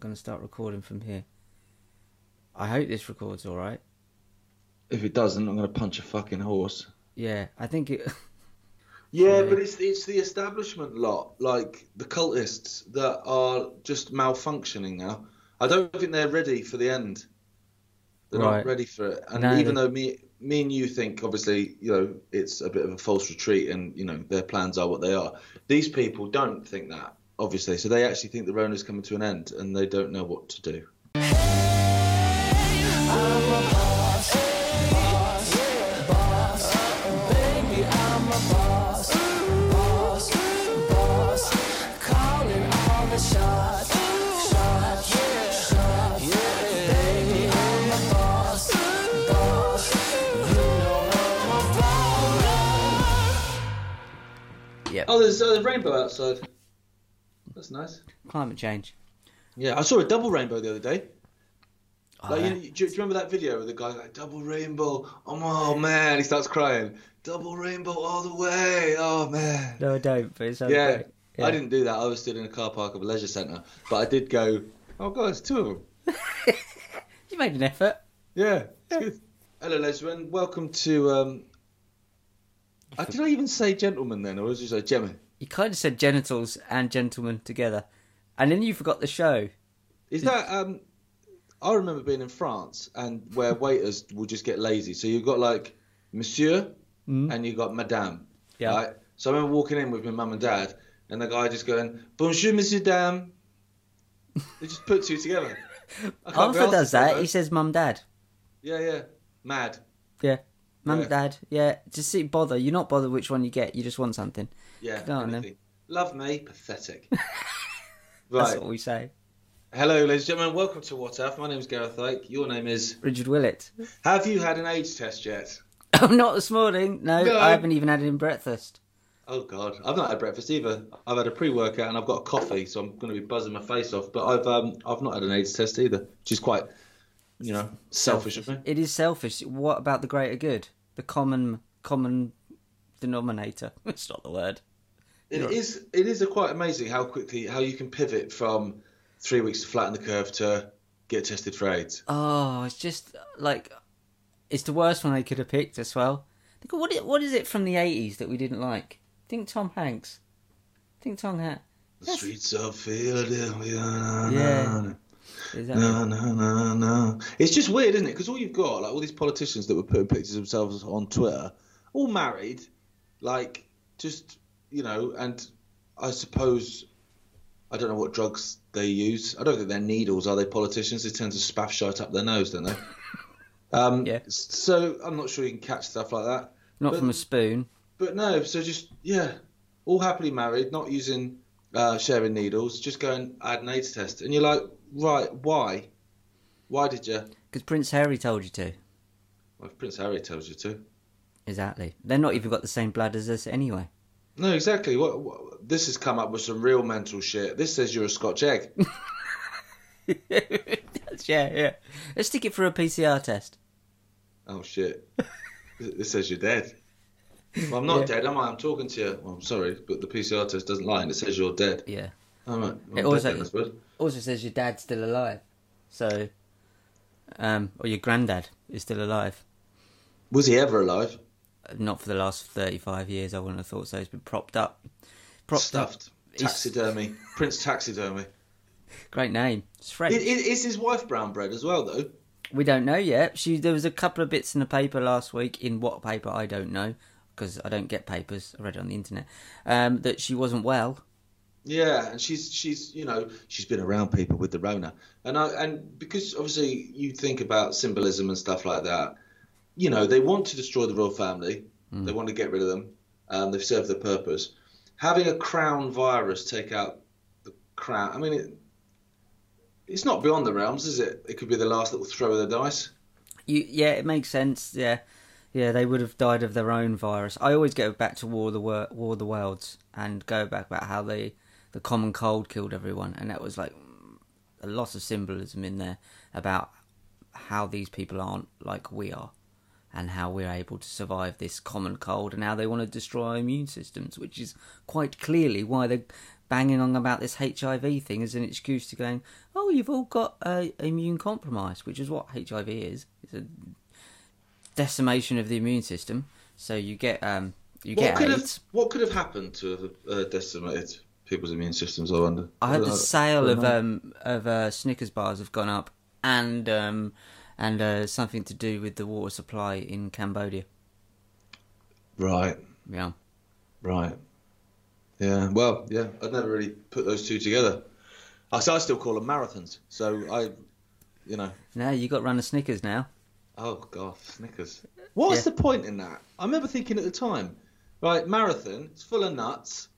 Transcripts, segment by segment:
going to start recording from here. I hope this records all right. If it doesn't, I'm going to punch a fucking horse. Yeah, I think it. Yeah, Yeah. but it's it's the establishment lot, like the cultists that are just malfunctioning now. I don't think they're ready for the end. They're Right. not ready for it. And No, even they- though me me and you think obviously, you know, it's a bit of a false retreat and, you know, their plans are what they are. These people don't think that, obviously. So they actually think the Rona's coming to an end and they don't know what to do. Yep. Oh, there's uh, a rainbow outside. That's nice. Climate change. Yeah, I saw a double rainbow the other day. Oh, Like, yeah. you do, you, remember that video where the guy's like, double rainbow? Oh, man, he starts crying. Double rainbow all the way. Oh, man. No, I don't. But it sounds Yeah. Yeah. I didn't do that. I was stood in a car park of a leisure centre. But I did go, oh, God, there's two of them. You made an effort. Yeah, it's good. Hello, Lesbian. Welcome to. Um... Uh, did I even say gentleman then, or was it just a gentleman? You kind of said genitals and gentlemen together, and then you forgot the show. Is that um? I remember being in France and where waiters will just get lazy. So you've got like Monsieur Mm. and you got Madame. Yeah. Right? So I remember walking in with my mum and dad, and the guy just going Bonjour, Monsieur Dame. They just put two together. Arthur does that. no. He says mum, dad. Yeah, yeah. Mad. Yeah. Mum, Yeah. dad. Yeah. Just see, bother. You're not bothered which one you get. You just want something. Yeah. Go on, then. Love me, pathetic. That's right. what we say. Hello, ladies and gentlemen. Welcome to What If. My name is Gareth Icke. Your name is. Richard Willett. Have you had an age test yet? Not this morning. No, No. I haven't even had it in breakfast. Oh God, I've not had breakfast either. I've had a pre-workout and I've got a coffee, so I'm going to be buzzing my face off. But I've um, I've not had an AIDS test either, which is quite, you know, selfish of me. It is selfish. What about the greater good? The common common denominator. It's not the word. It You're- is it is a quite amazing how quickly how you can pivot from three weeks to flatten the curve to get tested for AIDS. Oh, it's just like it's the worst one they could have picked as well. Think, What is, what is it from the eighties that we didn't like? Think Tom Hanks. Think Tom Hanks. The streets of Philadelphia. Yeah. Is that No, no, no, no. It's just weird, isn't it? Because all you've got, like all these politicians that were putting pictures of themselves on Twitter, all married, like just you know, and I suppose I don't know what drugs they use. I don't think they're needles, are they? Politicians, they tend to spaff shite up their nose, don't they? Um, Yeah. So I'm not sure you can catch stuff like that. not but- from a spoon? But no, so just yeah, all happily married, not using uh, sharing needles, just going I had an AIDS test, and you're like, right, why? Why did you? Because Prince Harry told you to. Well, if Prince Harry tells you to. Exactly. They're not even got the same blood as us anyway. No, exactly. What, what this has come up with some real mental shit. This says you're a Scotch egg. yeah, yeah. Let's stick it for a PCR test. oh shit. This says you're dead. Well, I'm not Yeah. dead, am I? I'm talking to you. Well, I'm sorry, but the PCR test doesn't lie, and it says you're dead. Yeah. All right. It I'm dead also- then, Also says your dad's still alive. So, um, or your granddad is still alive. Was he ever alive? Not for the last thirty-five years. I wouldn't have thought so. He's been propped up. Propped Stuffed. up. He's- Taxidermy. Prince Taxidermy. Great name. It's French. Is, is his wife brown bread as well, though? We don't know yet. She there was a couple of bits in the paper last week. In what paper I don't know because I don't get papers. I read it on the internet. Um, that she wasn't well. Yeah, and she's she's you know she's been around people with the Rona, and I and because obviously you think about symbolism and stuff like that, you know they want to destroy the royal family, they want to get rid of them, um, they've served their purpose. Having a crown virus take out the crown, I mean, it, it's not beyond the realms, is it? It could be the last little throw of the dice. You, yeah, it makes sense. Yeah, yeah, they would have died of their own virus. I always go back to War of the Wor- War of the Worlds and go back about how they the common cold killed everyone, and that was like a lot of symbolism in there about how these people aren't like we are, and how we're able to survive this common cold, and how they want to destroy our immune systems, which is quite clearly why they're banging on about this HIV thing as an excuse to going, oh, you've all got uh, immune compromise, which is what HIV is. It's a decimation of the immune system. So you get um, you What get could have what could have happened to have uh, decimated people's immune systems? I wonder. I heard the know. sale of um of uh, Snickers bars have gone up, and um and uh, something to do with the water supply in Cambodia. right, Yeah. right. Yeah, well, yeah, I'd never really put those two together. I, so I still call them marathons. So I, you know, Now you got to run the Snickers now. oh god, Snickers. What's Yeah. the point in that? I remember thinking at the time, right, marathon, it's full of nuts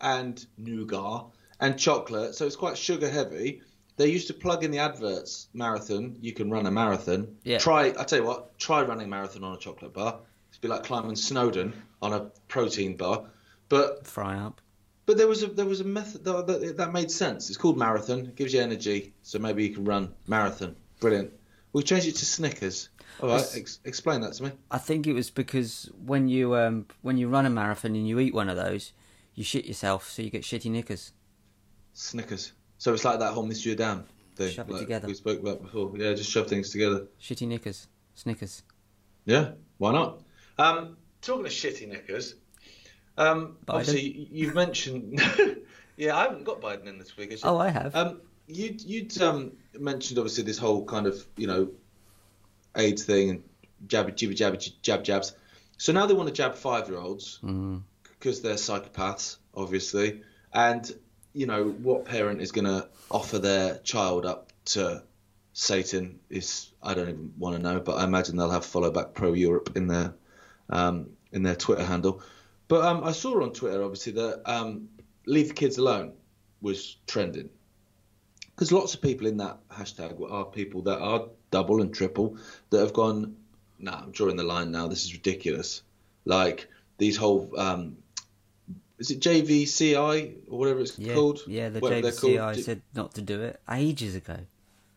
and nougat and chocolate, so it's quite sugar heavy. They used to plug in the adverts, marathon, you can run a marathon. Yeah. Try, I tell you what, try running a marathon on a chocolate bar. It'd be like climbing Snowdon on a protein bar. But Fry up. but there was a there was a method that, that, made sense. It's called marathon. It gives you energy, so maybe you can run marathon. Brilliant. We change it to Snickers. All right, ex- explain that to me. I think it was because when you um when you run a marathon and you eat one of those, you shit yourself, so you get shitty knickers. Snickers. So it's like that whole Monsieur Dam thing. Shove it like together. We spoke about before. Yeah, just shove things together. Shitty knickers. Snickers. Yeah, why not? Um, talking of shitty knickers, um, obviously you've mentioned. yeah, I haven't got Biden in this week. actually. Oh, I have. Um, you'd you'd um, mentioned obviously this whole kind of you know AIDS thing and jab jibby jab jab jabs. So now they want to jab five year olds Mm. because they're psychopaths, obviously. And you know what parent is going to offer their child up to Satan is I don't even want to know, but I imagine they'll have follow back pro Europe in their um, in their Twitter handle. But um, I saw on Twitter obviously that um, leave the kids alone was trending because lots of people in that hashtag are people that are double and triple that have gone. Nah, I'm drawing the line now. This is ridiculous. Like these whole um, is it JVCI or whatever it's Yeah, called? yeah. The Whatever JVCI called. said not to do it ages ago.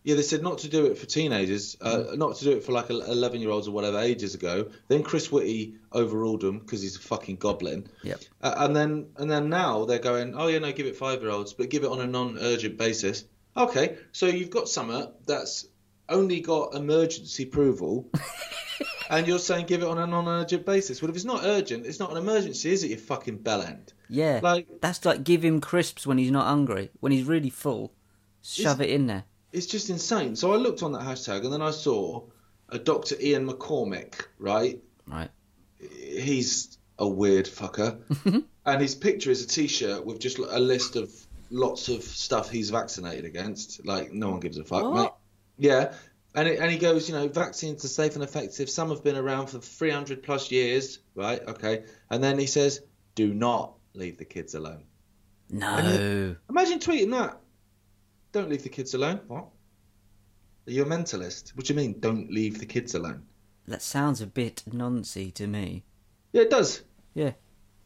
Yeah, they said not to do it for teenagers, uh, not to do it for like 11 year olds or whatever ages ago. Then Chris Whitty overruled them because he's a fucking goblin. Yep. Uh, and then and then now they're going, oh yeah, no, give it five year olds, but give it on a non urgent basis. Okay, so you've got summer that's only got emergency approval, and you're saying give it on a non urgent basis. Well, if it's not urgent, it's not an emergency, is it? You fucking bell end. Yeah. Like That's like give him crisps when he's not hungry. When he's really full, shove it in there. it's just insane. So I looked on that hashtag and then I saw a Dr. Ian McCormick, right? Right. He's a weird fucker. and his picture is a t shirt with just a list of lots of stuff he's vaccinated against. Like, no one gives a fuck, What? mate. Yeah. And, it, and he goes, you know, vaccines are safe and effective. Some have been around for 300 plus years, right? Okay. And then he says, do not leave the kids alone. No. Imagine tweeting that. Don't leave the kids alone. What? Are you a mentalist? What do you mean, don't leave the kids alone? That sounds a bit noncy to me. Yeah, it does. Yeah.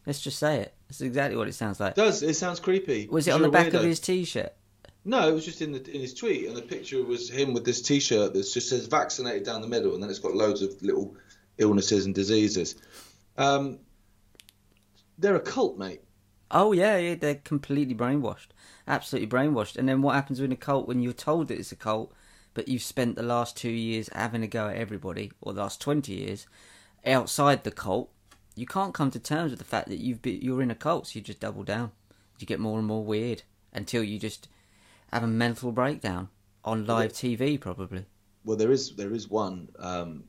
Let's just say it. That's exactly what it sounds like. It does. It sounds creepy. Was it on the back of his t-shirt? No, it was just in the in his tweet, and the picture was him with this T-shirt that just says "vaccinated" down the middle, and then it's got loads of little illnesses and diseases. Um, they're a cult, mate. Oh yeah, yeah, they're completely brainwashed, absolutely brainwashed. And then what happens in a cult when you're told that it's a cult, but you've spent the last two years having a go at everybody, or the last twenty years outside the cult? You can't come to terms with the fact that you've been, you're in a cult, so you just double down. You get more and more weird until you just have a mental breakdown on live TV, probably. Well, there is there is one um,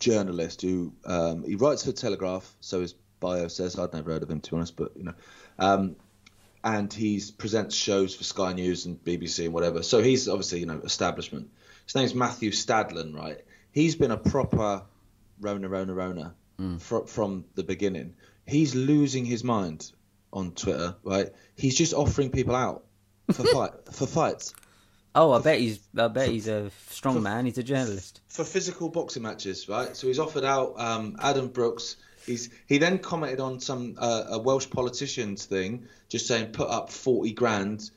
journalist who um, he writes for Telegraph, so his bio says I'd never heard of him to be honest, but you know, um, and he presents shows for Sky News and BBC and whatever. So he's obviously you know establishment. His name's Matthew Stadlen, right? He's been a proper Rona Rona Rona fr- from the beginning. He's losing his mind on Twitter, right? He's just offering people out for fight for fights. Oh, I bet he's I bet he's a strong man. He's a journalist. for physical boxing matches, right? So he's offered out um, Adam Brooks. He's he then commented on some uh, a Welsh politician's thing, just saying put up forty grand,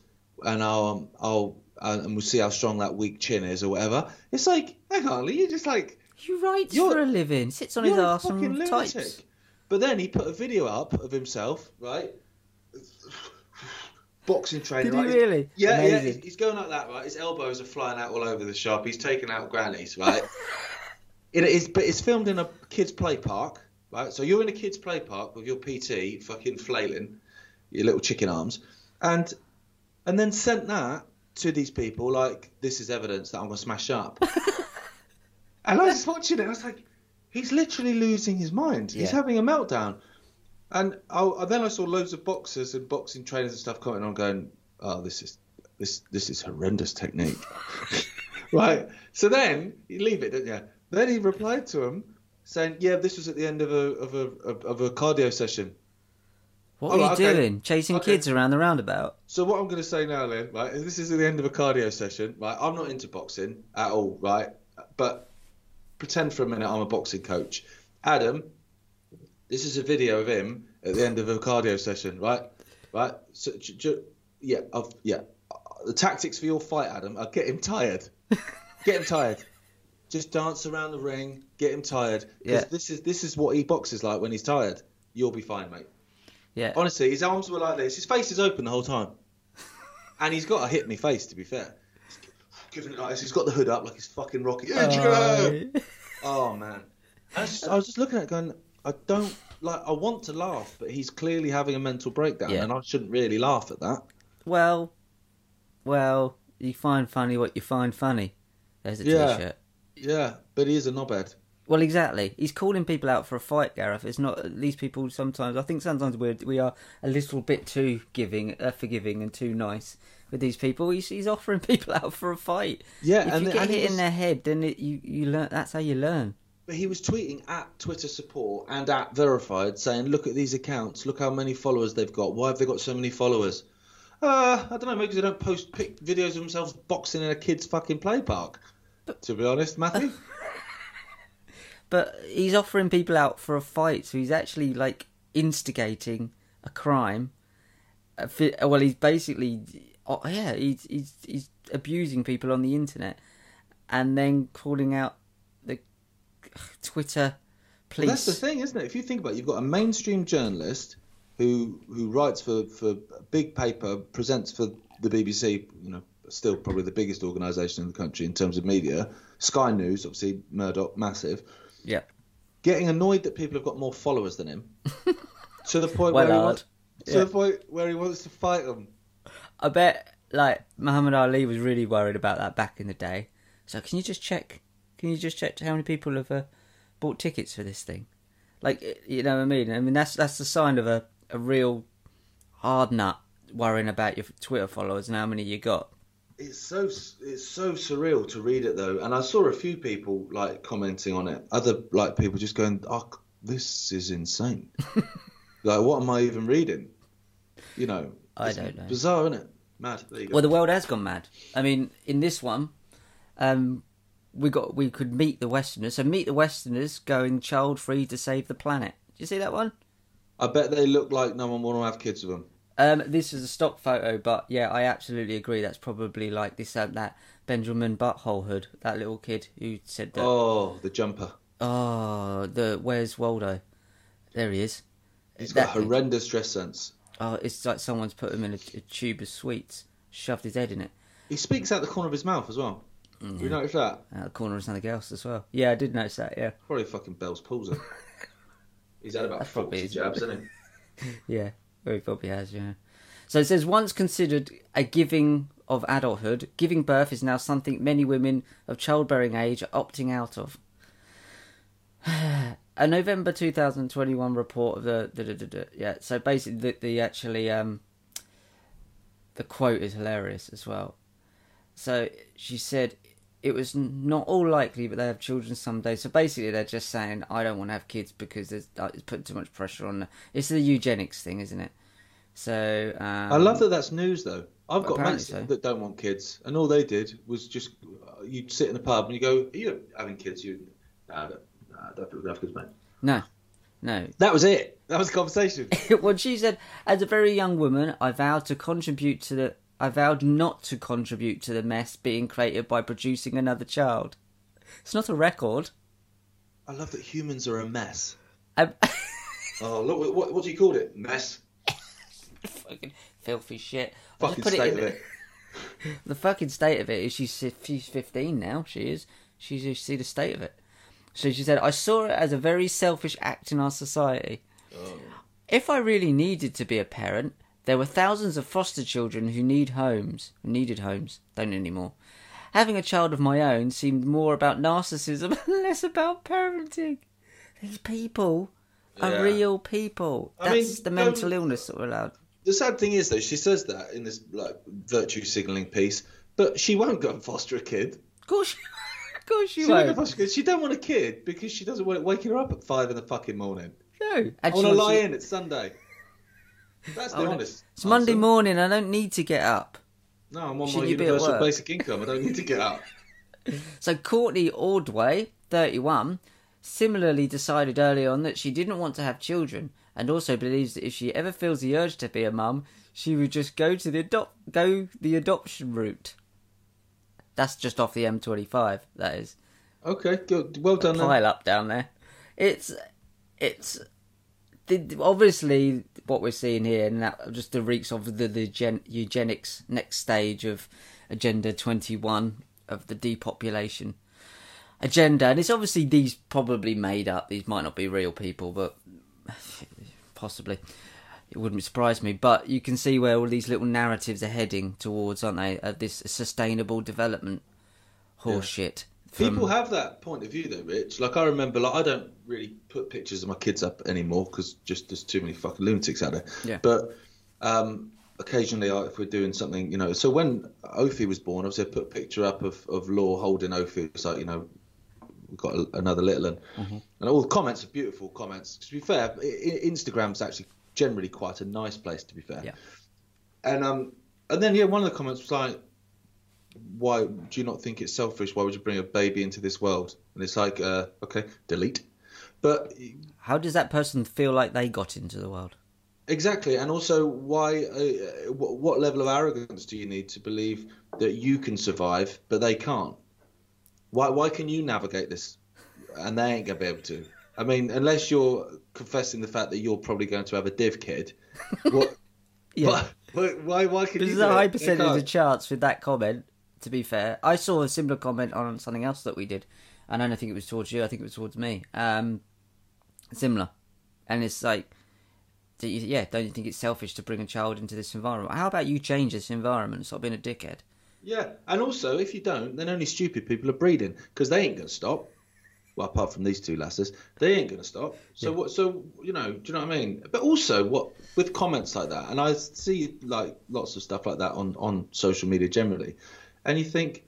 and I'll I'll uh, and we'll see how strong that weak chin is or whatever. It's like, hang on, you're just like He writes You're- for a living, sits on his arse and lunatic. types. But then he put a video up of himself, right? Boxing training. Did he really? Yeah, yeah. Amazing. He's, he's going like that, right? His elbows are flying out all over the shop. He's taking out grannies, right? it is, but it's filmed in a kids' play park, right? So you're in a kids' play park with your PT, fucking flailing, your little chicken arms, and and then sent that to these people like this is evidence that I'm gonna smash up. and I was watching it. I was like, he's literally losing his mind. He's having a meltdown. And I, then I saw loads of boxers and boxing trainers and stuff commenting on, going, "Oh, this is this this is horrendous technique." right. So then you leave it, don't you? Then he replied to him saying, "Yeah, this was at the end of a of a of a cardio session." What Oh, are you okay. doing? Chasing Okay. kids around the roundabout? So what I'm going to say now, Lynn, right? is This is at the end of a cardio session, right? I'm not into boxing at all, right? But pretend for a minute I'm a boxing coach. Adam, this is a video of him at the end of a cardio session, right? Right? So, j- j- yeah, I've, yeah. The tactics for your fight, Adam, are get him tired. get him tired. Just dance around the ring, get him tired. Yeah. This is this is what he boxes like when he's tired. You'll be fine, mate. Yeah. Honestly, his arms were like this. His face is open the whole time. And he's got a hit me face, to be fair. He's giving it like this. He's got the hood up like he's fucking Rocky. Oh, Oh, man. I was, just, I was just looking at it going, I don't, like, I want to laugh, but he's clearly having a mental breakdown, Yeah. and I shouldn't really laugh at that. well, well, you find funny what you find funny. There's a Yeah. t-shirt. Yeah, but he is a knobhead. Well, exactly. He's calling people out for a fight, Gareth. It's not these people. Sometimes I think sometimes we're we are a little bit too giving, uh, forgiving, and too nice with these people. He's, he's offering people out for a fight. Yeah, if and you the- get and he hit in their head, then it, you you learn. That's how you learn. But he was tweeting at Twitter support and at verified saying, look at these accounts, look how many followers they've got. Why have they got so many followers? Uh, I don't know, maybe they don't post pic videos of themselves boxing in a kid's fucking play park. But, To be honest, Matthew. But he's offering people out for a fight, so he's actually like instigating a crime. Well, he's basically, oh, yeah, he's he's he's abusing people on the internet, and then calling out Twitter Well, that's the thing, isn't it? If you think about it, you've got a mainstream journalist who who writes for, for a big paper, presents for the BBC, you know, still probably the biggest organisation in the country in terms of media. Sky News, obviously, Murdoch, massive. Yeah, getting annoyed that people have got more followers than him to the point Well, where he wants, to Yeah. the point where he wants to fight them. I bet like Muhammad Ali was really worried about that back in the day. So can you just check? Can you just check how many people have uh, bought tickets for this thing? Like you know what I mean? I mean that's that's the sign of a a real hard nut worrying about your Twitter followers and how many you got. It's so it's so surreal to read it though, and I saw a few people like commenting on it. Other like people just going, "Oh, this is insane! like, what am I even reading?" You know, I don't know. Bizarre, isn't it? Mad. There you go. Well, the world has gone mad. I mean, in this one, um, we got we could meet the Westerners. So meet the Westerners going child free to save the planet. Did you see that one? I bet they look like no one want to have kids with them. Um, this is a stock photo, but yeah, I absolutely agree. That's probably like this uh, that Benjamin Butthole Hood, that little kid who said that. Oh, Oh, the jumper. Oh, the where's Waldo? There he is. He's That got horrendous dress sense. Oh, it's like someone's put him in a, a tube of sweets, shoved his head in it. He speaks out the corner of his mouth as well. You notice that? Out the corner of something else as well. Yeah, I did notice that. Yeah, Probably fucking Bell's palsy. He's had about That probably 40 jabs, hasn't he? yeah, very probably has. Yeah. So it says once considered a giving of adulthood, giving birth is now something many women of childbearing age are opting out of. a November 2021 report of the, the, the, the, the- yeah. So basically, the, the actually um, the quote is hilarious as well. So she said it was not all likely, but they have children someday. So basically, they're just saying I don't want to have kids because there's uh, it's putting too much pressure on. The, it's the eugenics thing, isn't it? So um, I love that that's news, though. I've got mates so. that don't want kids, and all they did was just uh, you'd sit in a pub and you go, "Are you having kids?" You, nah, don't, nah, don't feel kids, mate. No, no. That was it. That was the conversation. well, she said, as a very young woman, I vowed to contribute to the. I vowed not to contribute to the mess being created by producing another child. It's not a record. I love that humans are a mess. Um, Oh, look, what, what do you call it? Mess. fucking filthy shit. Fucking put state in of it. The fucking state of it is she's she's 15 now. She is. She's you see the state of it. So she said, "I saw it as a very selfish act in our society. If I really needed to be a parent, there were thousands of foster children who need homes, needed homes, don't anymore. Having a child of my own seemed more about narcissism and less about parenting. These people are Yeah. real people. I mean, That's the mental don't- illness that we're allowed. The sad thing is, though, she says that in this like virtue signaling piece, but she won't go and foster a kid. Of course, of course She you won't go won't. foster a kid. She don't want a kid because she doesn't want it waking her up at five in the fucking morning. No, I and want to lie in. It's Sunday. That's the honest. It's Monday morning. I don't need to get up. No, I'm on my Shouldn't you universal basic income. I don't need to get up. So Courtney Ordway, 31, similarly decided early on that she didn't want to have children, and also believes that if she ever feels the urge to be a mum, she would just go to the adopt go the adoption route. That's just off the M25. That is Okay, good. Well done. Then. pile up down there. It's it's obviously what we're seeing here, and that just the reeks of the the gen, eugenics next stage of Agenda 21 of the depopulation agenda, and it's obviously these probably made up. These might not be real people, but possibly. It wouldn't surprise me, but you can see where all these little narratives are heading towards, aren't they? Uh, this sustainable development horseshit. From- People have that point of view, though, Rich. Like I remember, like I don't really put pictures of my kids up anymore because just there's too many fucking lunatics out there. Yeah. But um, occasionally, I- if we're doing something, you know. So when Ophi was born, obviously I put a picture up of of Law holding Ophi. It's like you know, we've got a, another little one, Mm-hmm. and all the comments are beautiful comments. To be fair, Instagram's actually generally quite a nice place. To be fair. Yeah. And um, and then yeah, one of the comments was like, "Why do you not think it's selfish? Why would you bring a baby into this world?" And it's like, uh, okay, delete. But How does that person feel like they got into the world? exactly, and also, why? Uh, what, level of arrogance do you need to believe that you can survive, but they can't? Why? Why can you navigate this, and they ain't gonna be able to? I mean, unless you're confessing the fact that you're probably going to have a div kid. What? Yeah. Why? Why? Why can you? There's do a high percentage of chance with that comment. To be fair, I saw a similar comment on something else that we did, and I don't think it was towards you. I think it was towards me. Um, similar, and it's like, do you, yeah, don't you think it's selfish to bring a child into this environment? How about you change this environment? and Stop being a dickhead. Yeah, and also if you don't, then only stupid people are breeding because they ain't going to stop. Well, apart from these two lasses, they ain't going to stop. So what? So you know, do you know what I mean? But also, what with comments like that, and I see like lots of stuff like that on on social media generally, and you think,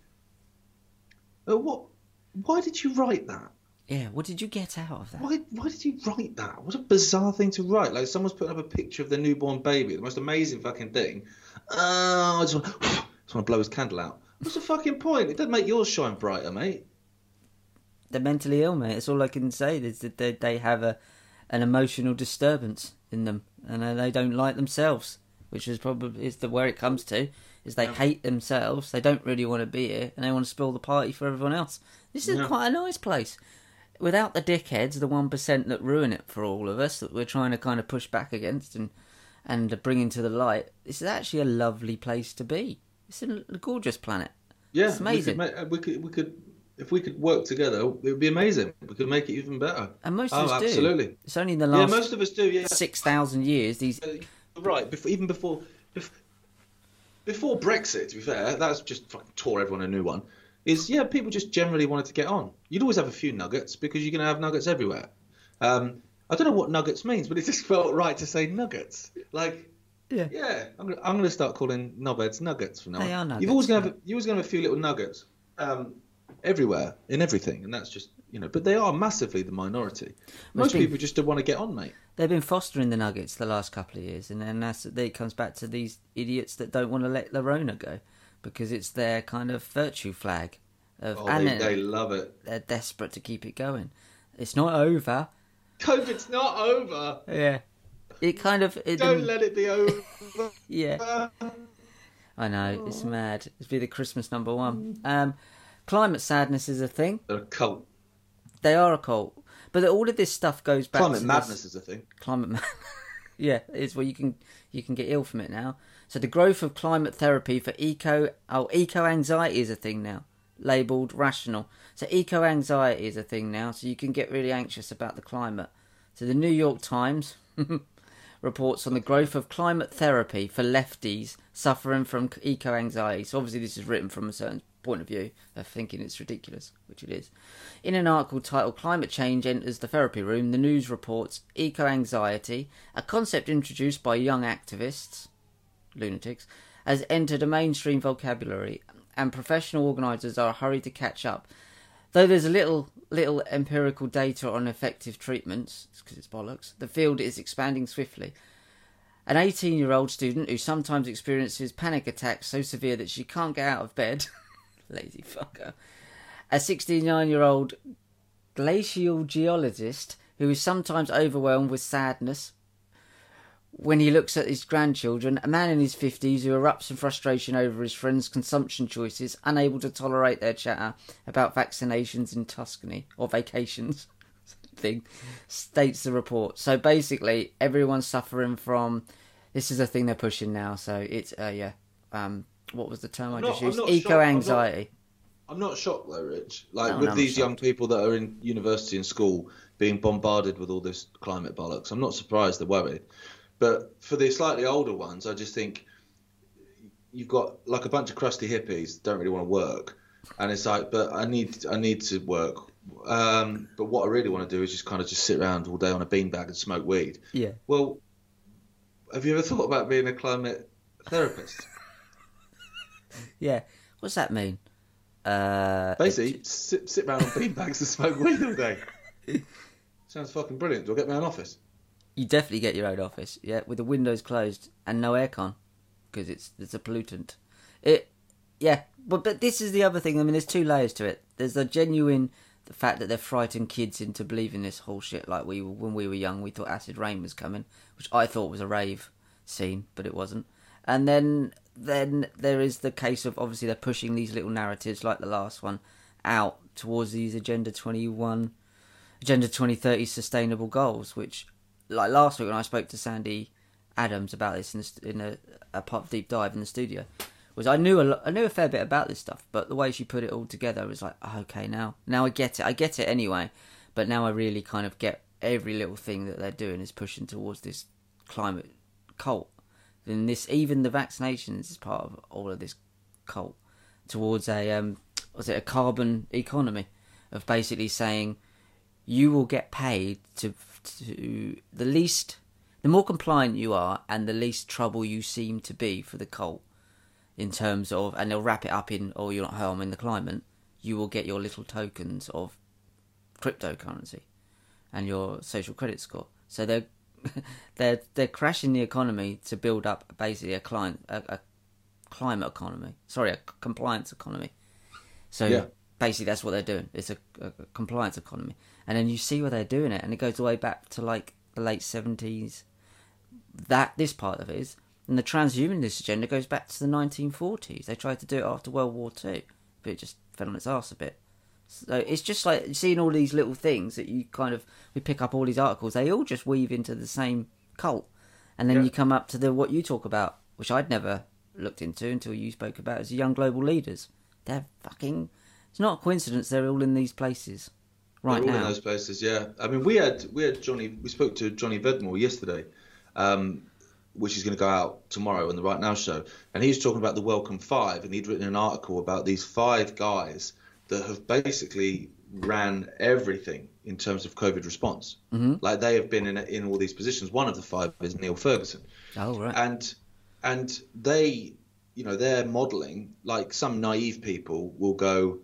oh, what? Why did you write that? Yeah, what did you get out of that? Why, why did you write that? What a bizarre thing to write. Like someone's putting up a picture of their newborn baby, the most amazing fucking thing. Oh, I just want, just want to blow his candle out. What's the fucking point? It doesn't make yours shine brighter, mate. They're mentally ill, mate. That's all I can say. Is that they, they have a an emotional disturbance in them, and uh, they don't like themselves, which is probably is the where it comes to. Is they hate themselves. They don't really want to be here, and they want to spoil the party for everyone else. This is Yeah. quite a nice place. Without the dickheads, the one percent that ruin it for all of us, that we're trying to kind of push back against and and bring into the light. This is actually a lovely place to be. It's a gorgeous planet. Yeah, It's amazing. We could, we could, we could, if we could work together, it would be amazing. We could make it even better. And most oh, of us do. absolutely. It's only in the last Yeah, most of us do. Yeah, six thousand years these right. Before, even before, bef- before Brexit, to be fair, that's just fucking tore everyone a new one. Is yeah, people just generally wanted to get on. You'd always have a few nuggets because you're going to have nuggets everywhere. Um, I don't know what nuggets means, but it just felt right to say nuggets. Like, Yeah. yeah, I'm gonna, I'm gonna start calling knobheads nuggets from now on. They are You've always gonna have, you always gonna have a few little nuggets um, everywhere in everything, and that's just you know. But they are massively the minority. Most people just don't want to get on, mate. They've been fostering the Nuggets the last couple of years, and then that's it comes back to these idiots that don't want to let Lorona go because it's their kind of virtue flag. Of, Oh, and they, they love it. they're desperate to keep it going. It's not over. COVID's not over. Yeah, it kind of it, Don't let it be over. yeah. I know it's mad. It's be the Christmas number one. Um, climate sadness is a thing. They're a cult. They are a cult, but all of this stuff goes back. Climate to madness This, is a thing. climate ma- yeah it's where you can you can get ill from it now So the growth of climate therapy for eco oh eco anxiety is a thing now, labelled rational. So eco anxiety is a thing now. So you can get really anxious about the climate. So the New York Times reports on the growth of climate therapy for lefties suffering from eco anxiety. So obviously this is written from a certain point of view of thinking it's ridiculous, which it is. In an article titled Climate Change Enters the Therapy Room, the news reports eco anxiety, a concept introduced by young activists, lunatics, has entered a mainstream vocabulary, and professional organisers are hurried to catch up. Though there's a little little empirical data on effective treatments, because it's bollocks, the field is expanding swiftly. An 18 year old student who sometimes experiences panic attacks so severe that she can't get out of bed, lazy fucker, a 69 year old glacial geologist who is sometimes overwhelmed with sadness when he looks at his grandchildren, a man in his 50s who erupts in frustration over his friends' consumption choices, unable to tolerate their chatter about vaccinations in Tuscany or vacations. thing states the report. So basically, everyone's suffering from this is a thing they're pushing now. So it's uh, yeah. Um, what was the term I'm I just I'm used? Eco shocked. I'm anxiety. I'm not shocked though, Rich. Like No, with no, these young people that are in university and school being bombarded with all this climate bollocks, I'm not surprised they're worried. But for the slightly older ones, I just think you've got like a bunch of crusty hippies don't really want to work, and it's like, but I need I need to work. Um, but what I really want to do is just kind of just sit around all day on a beanbag and smoke weed. Yeah. Well, have you ever thought about being a climate therapist? Yeah. What's that mean? Uh, Basically, sit, sit around on beanbags and smoke weed all day. Sounds fucking brilliant. Do I get my own office? You definitely get your own office, yeah, with the windows closed and no aircon, because it's it's a pollutant. It, yeah, but but this is the other thing. I mean, there's two layers to it. There's the genuine the fact that they're frightened kids into believing this whole shit. Like we when we were young, we thought acid rain was coming, which I thought was a rave scene, but it wasn't. And then then there is the case of obviously they're pushing these little narratives like the last one out towards these Agenda 21 Agenda 2030 sustainable goals, which, like last week when I spoke to Sandy Adams about this in, in a, a pop deep dive in the studio, was I knew a I knew a fair bit about this stuff, but the way she put it all together was like, oh, okay, now now I get it. I get it anyway, but now I really kind of get every little thing that they're doing is pushing towards this climate cult. And this, even the vaccinations is part of all of this cult towards a um, was it a carbon economy of basically saying you will get paid to to the least the more compliant you are and the least trouble you seem to be for the cult in terms of and they'll wrap it up in oh you're not harming the climate you will get your little tokens of cryptocurrency and your social credit score. So they're they're they're crashing the economy to build up basically a client a, a climate economy. Sorry a compliance economy. So Yeah. basically that's what they're doing. It's a, a compliance economy. And then you see where they're doing it and it goes all the way back to like the late 70s that this part of it is and the transhumanist agenda goes back to the 1940s they tried to do it after world war two but it just fell on its ass a bit so it's just like seeing all these little things that you kind of we pick up all these articles they all just weave into the same cult and then Yeah. you come up to the what you talk about which i'd never looked into until you spoke about as young global leaders they're fucking it's not a coincidence they're all in these places right They're all now in those places, yeah. I mean, we had we had Johnny. We spoke to Johnny Vedmore yesterday, um, which is going to go out tomorrow on the Right Now show, and he's talking about the Wellcome Five, and he'd written an article about these five guys that have basically ran everything in terms of COVID response. mm-hmm. Like they have been in in all these positions. One of the five is Neil Ferguson oh right and and they you know they're modeling like some naive people will go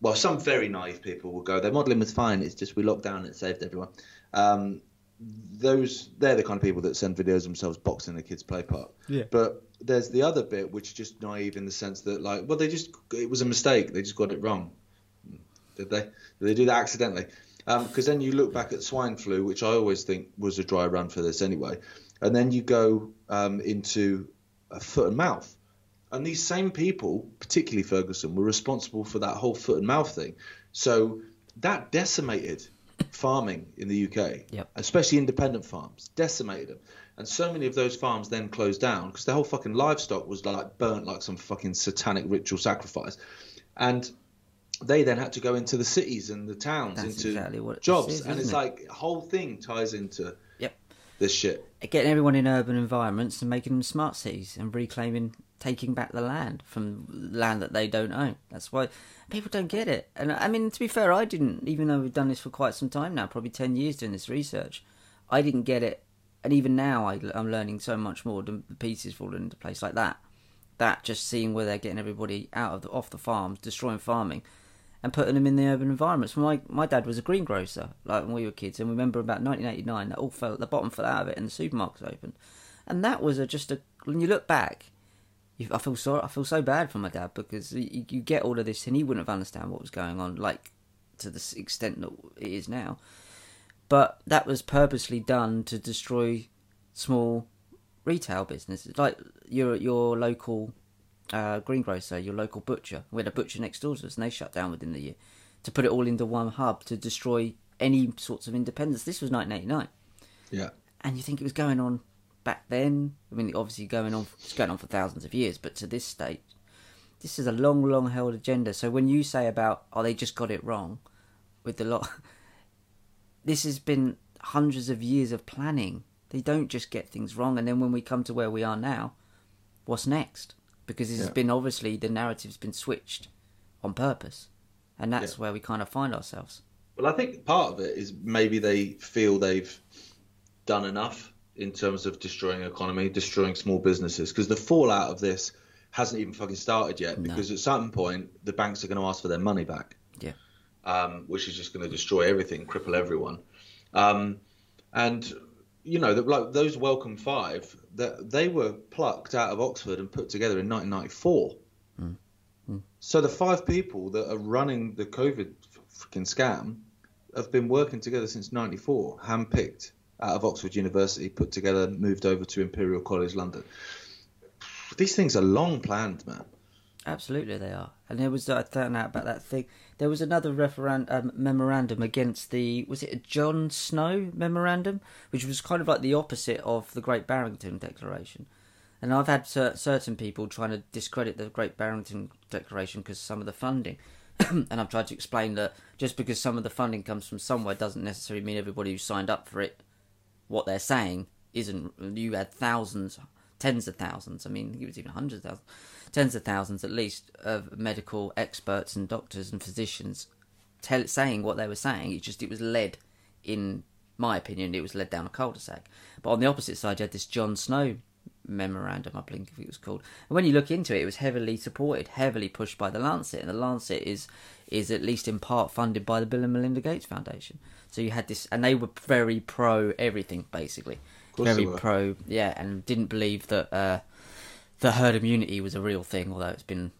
well some very naive people will go their modeling was fine it's just we locked down and it saved everyone um, those they're the kind of people that send videos themselves boxing in a kid's play park Yeah. but there's the other bit which is just naive in the sense that like well they just it was a mistake they just got it wrong did they did they do that accidentally because then you look back at swine flu which i always think was a dry run for this anyway and then you go um, into a foot and mouth and these same people particularly ferguson were responsible for that whole foot and mouth thing so that decimated farming in the UK, Yep. especially independent farms, decimated them. And so many of those farms then closed down because the whole fucking livestock was like burnt like some fucking satanic ritual sacrifice. And they then had to go into the cities and the towns That's into exactly jobs. is, and it's it? like whole thing ties into Yep. this shit. Getting everyone in urban environments and making them smart cities and reclaiming, taking back the land from land that they don't own. That's why people don't get it. And I mean, to be fair, I didn't, even though we've done this for quite some time now, probably 10 years doing this research, I didn't get it. And even now, I, I'm learning so much more. The the pieces falling into place like that. That just seeing where they're getting everybody out of the, off the farms, destroying farming, and putting them in the urban environments. My my dad was a greengrocer, like when we were kids, and remember about 1989, that all fell the bottom fell out of it, and the supermarkets opened, and that was a, just a. When you look back, you, I feel sorry. I feel so bad for my dad because you, you get all of this, and he wouldn't have understand what was going on, like to the extent that it is now. But that was purposely done to destroy small retail businesses, like your your local uh, greengrocer, your local butcher. We had a butcher next door to us, and they shut down within the year to put it all into one hub to destroy any sorts of independence. This was 1989, Yeah. and you think it was going on back then. I mean, obviously going on, it's going on for thousands of years, but to this state, this is a long, long held agenda. So when you say about, oh, they just got it wrong with the lot, this has been hundreds of years of planning. They don't just get things wrong, and then when we come to where we are now, what's next? Because has Yeah. been obviously the narrative's been switched on purpose, and that's Yeah. where we kind of find ourselves. Well, I think part of it is maybe they feel they've done enough in terms of destroying economy, destroying small businesses, because the fallout of this hasn't even fucking started yet. No. Because at some point, the banks are going to ask for their money back, Yeah, um, which is just going to destroy everything, cripple everyone. Um, and you know, the, like those Wellcome Five, that they were plucked out of Oxford and put together in 1994. Hmm. Hmm. So the five people that are running the COVID freaking scam have been working together since '94, handpicked out of Oxford University, put together, moved over to Imperial College London. These things are long planned, man. Absolutely, they are. And there was I found out about that thing. There was another referendum um, memorandum against the was it a John Snow memorandum, which was kind of like the opposite of the Great Barrington Declaration. And I've had cer- certain people trying to discredit the Great Barrington Declaration because some of the funding. and I've tried to explain that just because some of the funding comes from somewhere doesn't necessarily mean everybody who signed up for it, what they're saying isn't. You had thousands, tens of thousands. I mean, it was even hundreds of thousands, tens of thousands at least of medical experts and doctors and physicians tell, saying what they were saying. It just it was led, in my opinion, it was led down a cul-de-sac. But on the opposite side, you had this John Snow memorandum, I think it was called. And when you look into it, it was heavily supported, heavily pushed by the Lancet, and the Lancet is is at least in part funded by the Bill and Melinda Gates Foundation. So you had this, and they were very pro everything, basically, very pro, yeah, and didn't believe that uh, the herd immunity was a real thing, although it's been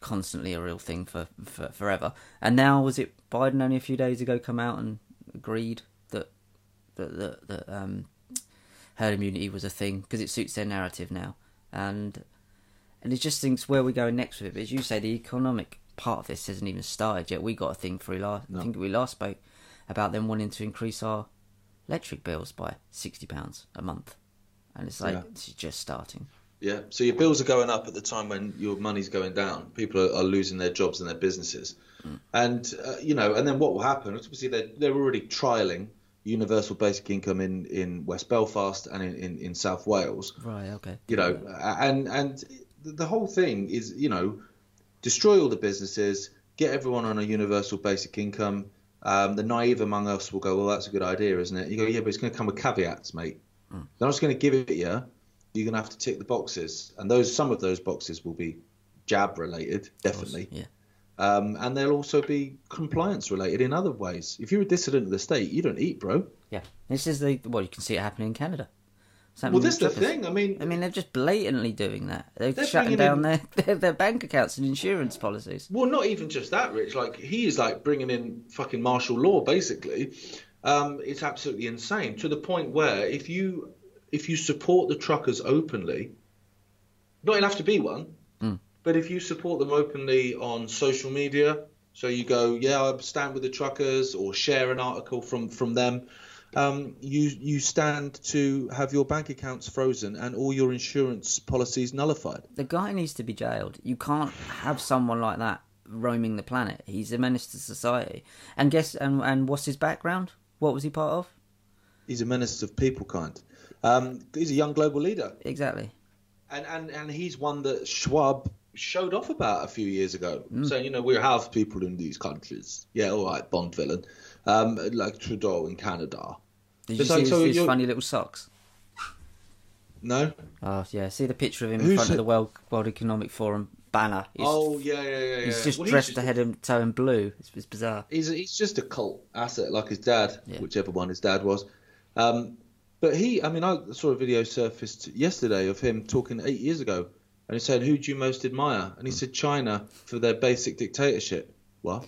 constantly a real thing for, for forever. And now, was it Biden only a few days ago come out and agreed that that that, that um, herd immunity was a thing because it suits their narrative now, and and it just thinks where we're going next with it. But as you say, the economic part of this hasn't even started yet. We got a thing through last. No. I think we last spoke about them wanting to increase our electric bills by sixty pounds a month, and it's like Yeah. it's just starting. Yeah. So your bills are going up at the time when your money's going down. People are, are losing their jobs and their businesses, and uh, you know, and then what will happen? Obviously, they're they're already trialing universal basic income in in West Belfast and in in, in South Wales. Right. Okay. You know, and and the whole thing is you know, destroy all the businesses, get everyone on a universal basic income. Um, the naive among us will go, well, that's a good idea, isn't it? You go, yeah, but it's going to come with caveats, mate. They're not just going to give it you. You're going to have to tick the boxes, and those some of those boxes will be jab related, definitely, Yeah. um, and they'll also be compliance related in other ways. If you're a dissident of the state, you don't eat, bro. Yeah. This is the well, you can see it happening in Canada. Well, this is the thing. I mean, I mean, they're just blatantly doing that. They're, They're shutting down in- their, their their bank accounts and insurance policies. Well, not even just that, Rich. Like he is like bringing in fucking martial law, basically. Um, it's absolutely insane to the point where if you if you support the truckers openly, not you'll have to be one, Mm. but if you support them openly on social media, So you go, yeah, I stand with the truckers, or share an article from from them. Um, you you stand to have your bank accounts frozen and all your insurance policies nullified. The guy needs to be jailed. You can't have someone like that roaming the planet. He's a menace to society. And guess and and what's his background? What was he part of? He's a menace of people kind. Um, he's a young global leader, Exactly. and and and he's one that Schwab showed off about a few years ago, saying, you know, we have people in these countries. Yeah, all right, Bond villain, um, like Trudeau in Canada. Did you So- see his, so his funny little socks? No. Oh yeah, see the picture of him in Who's front of the World World Economic Forum banner. He's, oh yeah, yeah, yeah. yeah. he's just Well, dressed just- to head and toe in blue. It's, it's bizarre. He's he's just a cult asset like his dad, Yeah. whichever one his dad was. Um, but he, I mean, I saw a video surfaced yesterday of him talking eight years ago, and he said, "Who do you most admire?" And he said, "China for their basic dictatorship." What?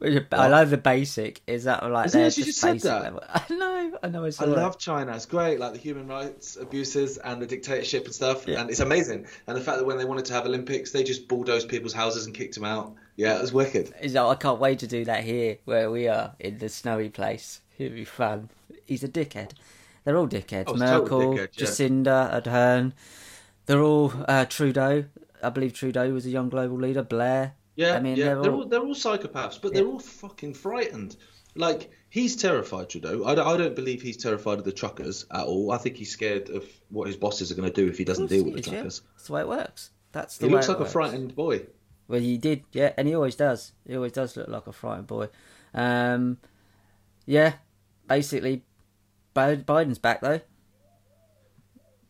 I love the basic. Is that like Is it actually just said that? level? I know. I know. I, I love China. It's great, like the human rights abuses and the dictatorship and stuff, Yeah. and it's amazing. And the fact that when they wanted to have Olympics, they just bulldozed people's houses and kicked them out. Yeah, it was wicked. He's like, I can't wait to do that here, where we are in the snowy place. It'll be fun. He's a dickhead. They're all dickheads. Oh, he's a total Merkel, dickhead, yeah. Jacinda Ardern. They're all uh, Trudeau. I believe Trudeau was a young global leader. Blair. Yeah, I mean, yeah, they're they're, all- all... they're all psychopaths, but Yeah. they're all fucking frightened. Like he's terrified, Trudeau. I don't, I don't believe he's terrified of the truckers at all. I think he's scared of what his bosses are going to do if he doesn't deal with the is, yeah. truckers. That's the way it works. That's the He looks like a frightened boy. Well, he did, yeah, and he always does. He always does look like a frightened boy. Um, yeah, basically, Biden's back though.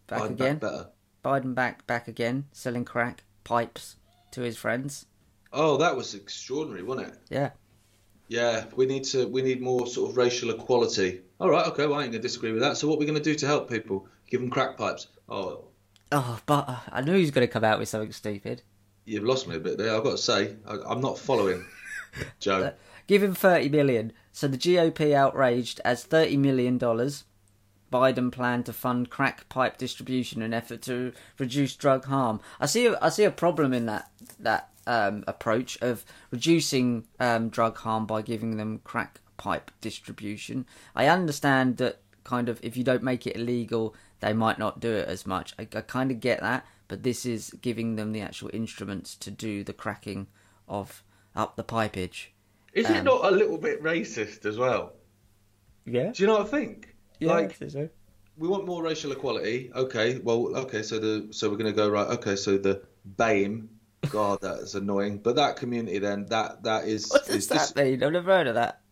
Back I'd again. better. Biden back back again, selling crack pipes to his friends. Oh, that was extraordinary, wasn't it? Yeah, Yeah, we need to we need more sort of racial equality. All right, okay, well, I ain't gonna disagree with that. So what we're gonna do to help people? Give them crack pipes. Oh, Oh, but uh, I knew he was going to come out with something stupid. you've lost me a bit there. I've got to say, I, I'm not following, Joe. Give him thirty million. So the GOP outraged as thirty million dollars. Biden planned to fund crack pipe distribution in effort to reduce drug harm. I see. A, I see a problem in that that um, approach of reducing um, drug harm by giving them crack pipe distribution. I understand that kind of if you don't make it illegal, they might not do it as much. I, I kind of get that, but this is giving them the actual instruments to do the cracking of up the pipage. Is it Um, not a little bit racist as well? Yeah. Do you know what I think? like so. we want more racial equality. Okay, well, okay, so the so we're gonna go right. Okay, so the BAME. God, that is annoying. But that community then that that is What does is that just, mean? I've never heard of that.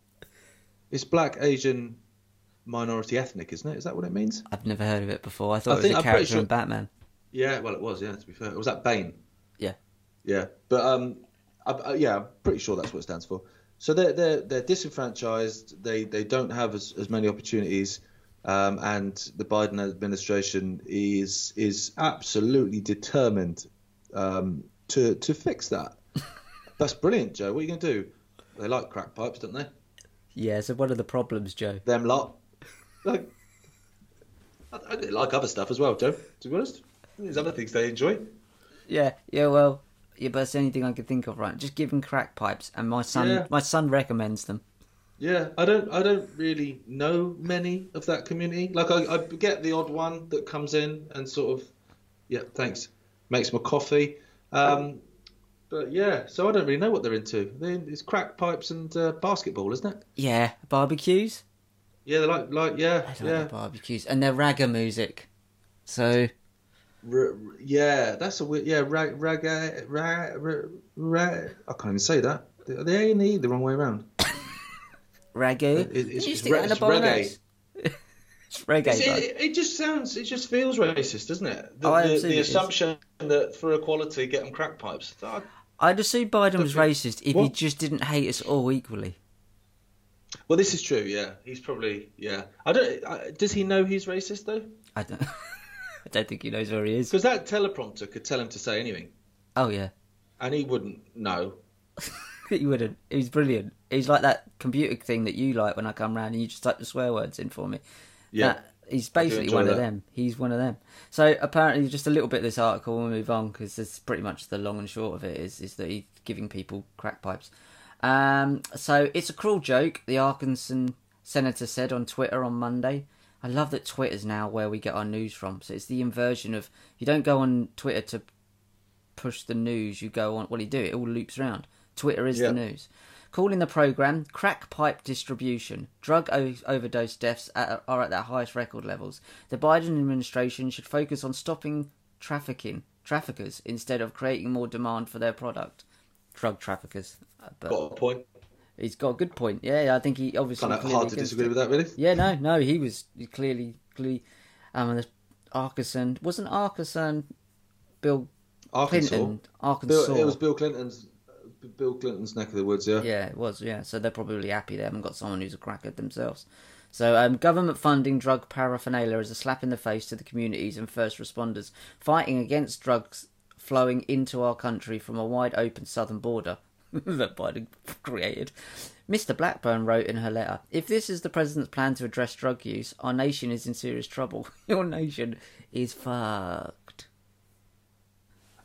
it's black Asian minority ethnic, isn't it? Is that what it means? I've never heard of it before. I thought I it was a I'm character sure- in Batman. Yeah, well, it was. Yeah, to be fair, was that Bane? Yeah. Yeah, but um, I, I, yeah, I'm pretty sure that's what it stands for. So they're they're they're disenfranchised. They they don't have as, as many opportunities, um, and the Biden administration is is absolutely determined um, to to fix that. That's brilliant, Joe. What are you gonna do? They like crack pipes, don't they? Yeah, so one of the problems, Joe. Them lot. Like, I, I like other stuff as well, Joe. To be honest, there's other things they enjoy. Yeah, yeah, well, yeah, but that's the only thing I could think of, right? Just give him crack pipes, and my son, Yeah. my son recommends them. Yeah, I don't I don't really know many of that community. Like I, I get the odd one that comes in and sort of yeah, thanks. Makes my coffee. Um but yeah, so I don't really know what they're into. They, it's crack pipes and uh, basketball, isn't it? Yeah, barbecues. Yeah, they're like like yeah, I like yeah. barbecues, and they're ragga music. So R- r- yeah, that's a weird yeah, rag rag rag rag I can't even say that. Are they A and E the wrong way around? ragu. It- it's- you it's re- that in a it's bolognese. it's reggae. It's- bud. it, it just sounds, it just feels racist, doesn't it? The, Oh, the, absolutely the it is. assumption that for equality, get them crack pipes. I- I'd assume Biden was racist if he just didn't hate us all equally. Well, this is true. Yeah, he's probably yeah. I don't. I, does he know he's racist though? I don't. I don't think he knows where he is. Because that teleprompter could tell him to say anything, Oh yeah, and he wouldn't know. he wouldn't. He's brilliant. He's like that computer thing that you like when I come round and you just type the swear words in for me. Yeah. That- he's basically enjoy one of that. them. He's one of them. So apparently, just a little bit of this article. We'll move on because it's pretty much the long and short of it is is that he's giving people crack pipes. Um, so it's a cruel joke. The Arkansas senator said on Twitter on Monday. I love that Twitter's now where we get our news from. So it's the inversion of you don't go on Twitter to push the news. You go on what do you do? It all loops around. Twitter is Yeah. the news. Calling the program crack pipe distribution. Drug o- overdose deaths at, are at their highest record levels. The Biden administration should focus on stopping trafficking traffickers instead of creating more demand for their product. Drug traffickers. Uh, But Got a point. He's got a good point. Yeah, I think he obviously Kind of hard to disagree it. with that, really. Yeah, no, no, he was clearly, clearly, um, the Arkansas wasn't Arkansas Bill Arkansas. Clinton, Arkansas. Bill, it was Bill Clinton's. Bill Clinton's neck of the woods, yeah. Yeah, it was. Yeah, so they're probably happy they haven't got someone who's a cracker themselves. So, um, government funding drug paraphernalia is a slap in the face to the communities and first responders fighting against drugs flowing into our country from a wide open southern border that Biden created. Mr. Blackburn wrote in her letter If this is the president's plan to address drug use, our nation is in serious trouble. Your nation is fucked.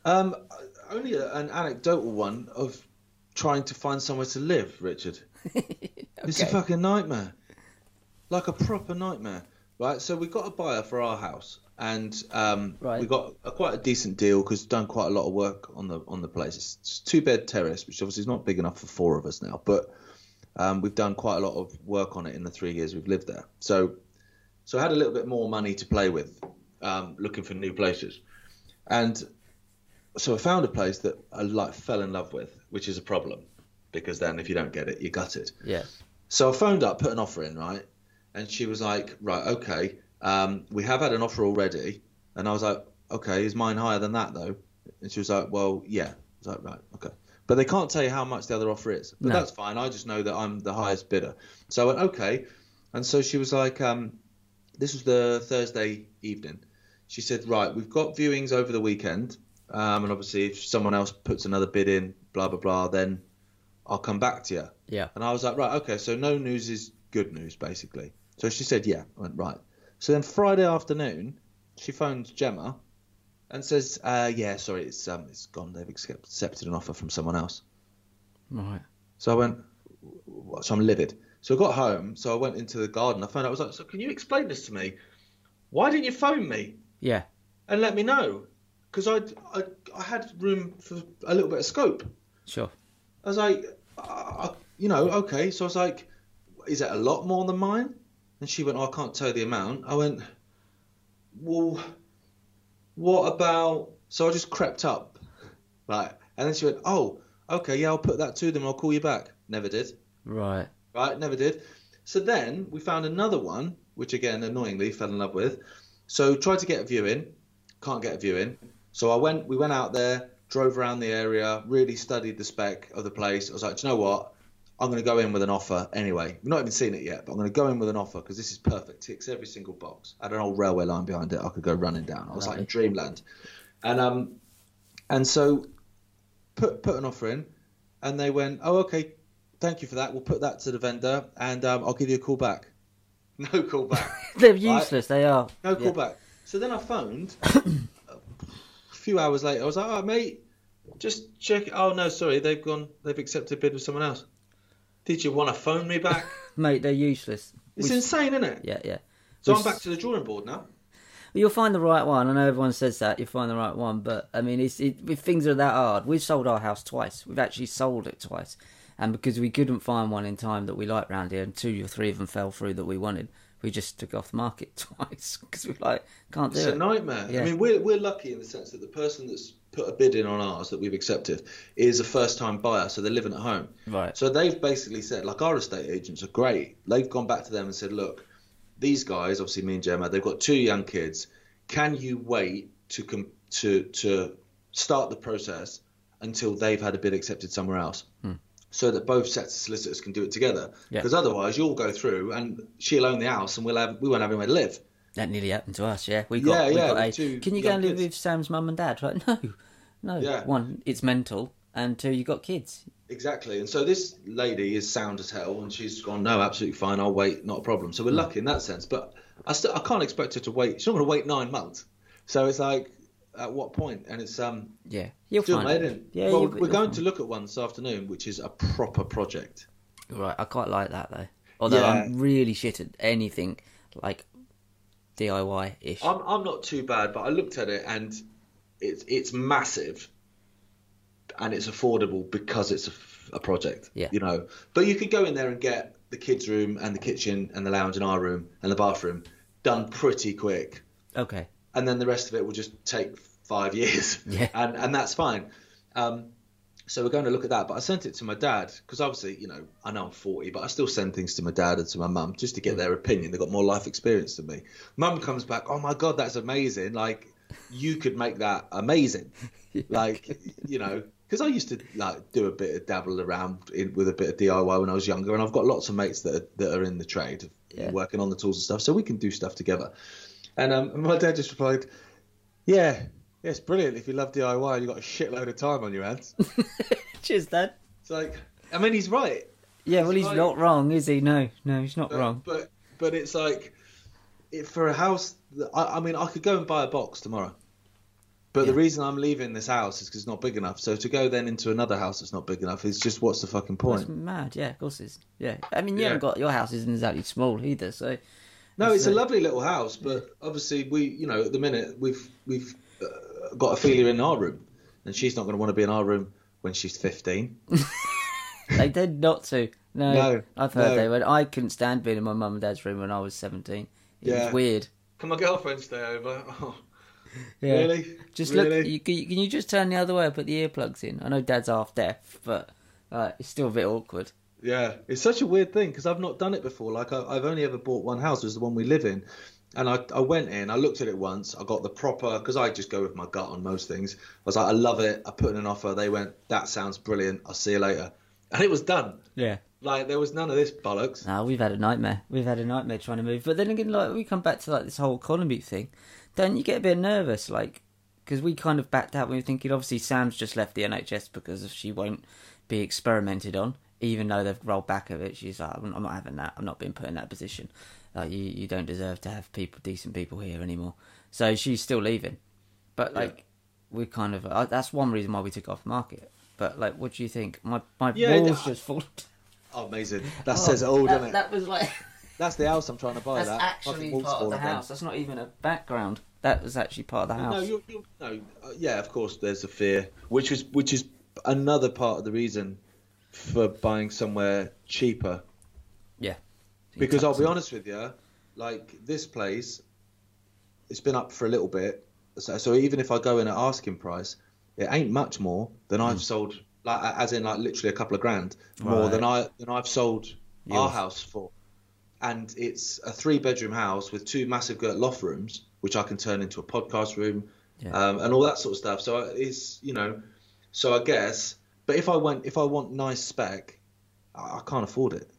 Um, only an anecdotal one of trying to find somewhere to live, Richard. It's a fucking nightmare, like a proper nightmare. Right, so we got a buyer for our house, and um, Right. we got a, quite a decent deal because done quite a lot of work on the on the place. It's, it's two bed terrace, which obviously is not big enough for four of us now, but um, we've done quite a lot of work on it in the three years we've lived there. So, so I had a little bit more money to play with, um, looking for new places, and so I found a place that I like fell in love with, which is a problem because then if you don't get it, you gut it. Yeah. So I phoned up, put an offer in, right? And she was like, right, okay, um, we have had an offer already. And I was like, okay, is mine higher than that though? And she was like, well, yeah. I was like, right, okay. But they can't tell you how much the other offer is. But No. that's fine. I just know that I'm the highest bidder. So I went, okay. And so she was like, um, this was the Thursday evening. She said, right, we've got viewings over the weekend. Um, and obviously, if someone else puts another bid in, blah, blah, blah, then I'll come back to you. Yeah. And I was like, right, okay, so no news is good news, basically. So she said, yeah. I went, right. So then Friday afternoon, she phones Gemma and says, uh, yeah, sorry, it's um, it's gone. They've accepted an offer from someone else. Right. So I went, so I'm livid. So I got home, so I went into the garden. I found out, I was like, so can you explain this to me? Why didn't you phone me Yeah. and let me know? Because I, I, I had room for a little bit of scope. Sure. I was like, uh, you know, okay. So I was like, is it a lot more than mine? And she went, oh, I can't tell you the amount. I went, well, what about? So I just crept up, right? And then she went, oh, okay, yeah, I'll put that to them. I'll call you back. Never did, Right. right? Never did. So then we found another one, which again, annoyingly, fell in love with. So tried to get a viewing, can't get a viewing. So I went, we went out there, drove around the area, really studied the spec of the place. I was like, do you know what? I'm going to go in with an offer anyway. We've not even seen it yet, but I'm going to go in with an offer because this is perfect. Ticks every single box. I had an old railway line behind it. I could go running down. I was like in dreamland, and um, and so put put an offer in, and they went, oh okay, thank you for that. We'll put that to the vendor, and um, I'll give you a call back. No call back. They're useless. They are. No call Yeah. back. So then I phoned a few hours later. I was like, "Oh, mate, just check." Oh no, sorry, they've gone. They've accepted a bid with someone else. Did you want to phone me back? Mate, they're useless. It's We- insane, isn't it? Yeah, yeah. So We I'm back to the drawing board now. You'll find the right one. I know everyone says that. You'll find the right one, but I mean, it's it, if things are that hard. We've sold our house twice. We've actually sold it twice, and because we couldn't find one in time that we liked round here, and two or three of them fell through that we wanted, we just took off the market twice because we like can't do It's it. It's a nightmare. Yeah. I mean, we're we're lucky in the sense that the person that's put a bid in on ours that we've accepted is a first-time buyer, so they're living at home. Right. So they've basically said, like our estate agents are great. They've gone back to them and said, look, these guys, obviously me and Gemma, they've got two young kids. Can you wait to com- to to start the process until they've had a bid accepted somewhere else? Hmm. So that both sets of solicitors can do it together. Hmm. Yeah. Because otherwise, you'll go through and she'll own the house, and we'll have we won't have anywhere to live. That nearly happened to us. Yeah, we got. Yeah, we yeah, got a, two Can you go and live kids. with Sam's mum and dad? Right? No, no. Yeah. One, it's mental, and two, you got kids. Exactly. And so this lady is sound as hell, and she's gone, no, absolutely fine. I'll wait, not a problem. So we're lucky in that sense. But I still, I can't expect her to wait. She's not going to wait nine months. So it's like, at what point, and it's um Yeah, you'll still find it. Yeah, well, we're going to look at one this afternoon, which is a proper project. Right, I quite like that though. Although I'm really shit at anything like DIY ish. I'm I'm not too bad, but I looked at it and it's it's massive, and it's affordable because it's a project. Yeah. You know, but you could go in there and get the kids' room and the kitchen and the lounge and our room and the bathroom done pretty quick, Okay. and then the rest of it will just take five years. Yeah. And and that's fine. Um, so we're going to look at that. But I sent it to my dad because obviously, you know, I know I'm 40, but I still send things to my dad and to my mum just to get their opinion. They've got more life experience than me. Mum comes back, oh my god, that's amazing! Like you could make that amazing. Like you know, because I used to like do a bit of dabble around in, with a bit of DIY when I was younger, and I've got lots of mates that are, that are in the trade, Yeah. working on the tools and stuff, so we can do stuff together. And um, and my dad just replied, "Yeah, yeah, it's brilliant if you love DIY and you've got a shitload of time on your hands." Cheers, Dad. It's like, I mean, he's right. Yeah, well, he's Right. not wrong, is he? No, no, he's not But, wrong. but but it's like, it, for a house, I, I mean, I could go and buy a box tomorrow. But the reason I'm leaving this house is because it's not big enough. So to go then into another house that's not big enough is just what's the fucking That's point? mad. Yeah, of course it's. Yeah, I mean, you Yeah. haven't got your house isn't exactly small either, so No, it's a uh, lovely little house, but obviously we, you know, at the minute we've we've uh, got Ophelia in our room, and she's not going to want to be in our room when she's 15. they did not to. No, No, I've heard no. they went. I couldn't stand being in my mum and dad's room when I was seventeen. It Yeah. was weird. Can my girlfriend stay over? Oh, Yeah. Really? Just really? look. You, can, you, can you just turn the other way and put the earplugs in? I know Dad's half deaf, but uh, it's still a bit awkward. Yeah, it's such a weird thing because I've not done it before. Like I, I've only ever bought one house, which is the one we live in, and I, I went in, I looked at it once, I got the proper because I just go with my gut on most things. I was like, I love it. I put in an offer. They went, that sounds brilliant. I'll see you later, and it was done. Yeah. Like there was none of this bollocks. No, we've had a nightmare. We've had a nightmare trying to move. But then again, like we come back to like this whole economy thing, don't you get a bit nervous? Like, because we kind of backed out. We were thinking, obviously, Sam's just left the NHS because she won't be experimented on, even though they've rolled back of it. She's like, I'm I'm not having that. I'm not being put in that position. Like, you you don't deserve to have people, decent people here anymore. So she's still leaving. But Yeah. like, we kind of uh, that's one reason why we took off market. But like, what do you think? My my Yeah, walls I- just fallen. Oh, amazing. That says it all, that, doesn't it? That was like. That's the house I'm trying to buy. That's that actually part of the fallen down. house. That's not even a background. That was actually part of the No, house. you're, you're, no, uh, yeah, of course. There's a fear, which is which is another part of the reason for buying somewhere cheaper. Because I'll be honest with you, like this place, it's been up for a little bit. So, so even if I go in at asking price, it ain't much more than. I've sold. Like as in like literally a couple of grand more Right. than I than I've sold our house for. And it's a three bedroom house with two massive girt loft rooms, which I can turn into a podcast room, Yeah. um, and all that sort of stuff. So it's you know, so I guess. But if I went, if I want nice spec, I, I can't afford it.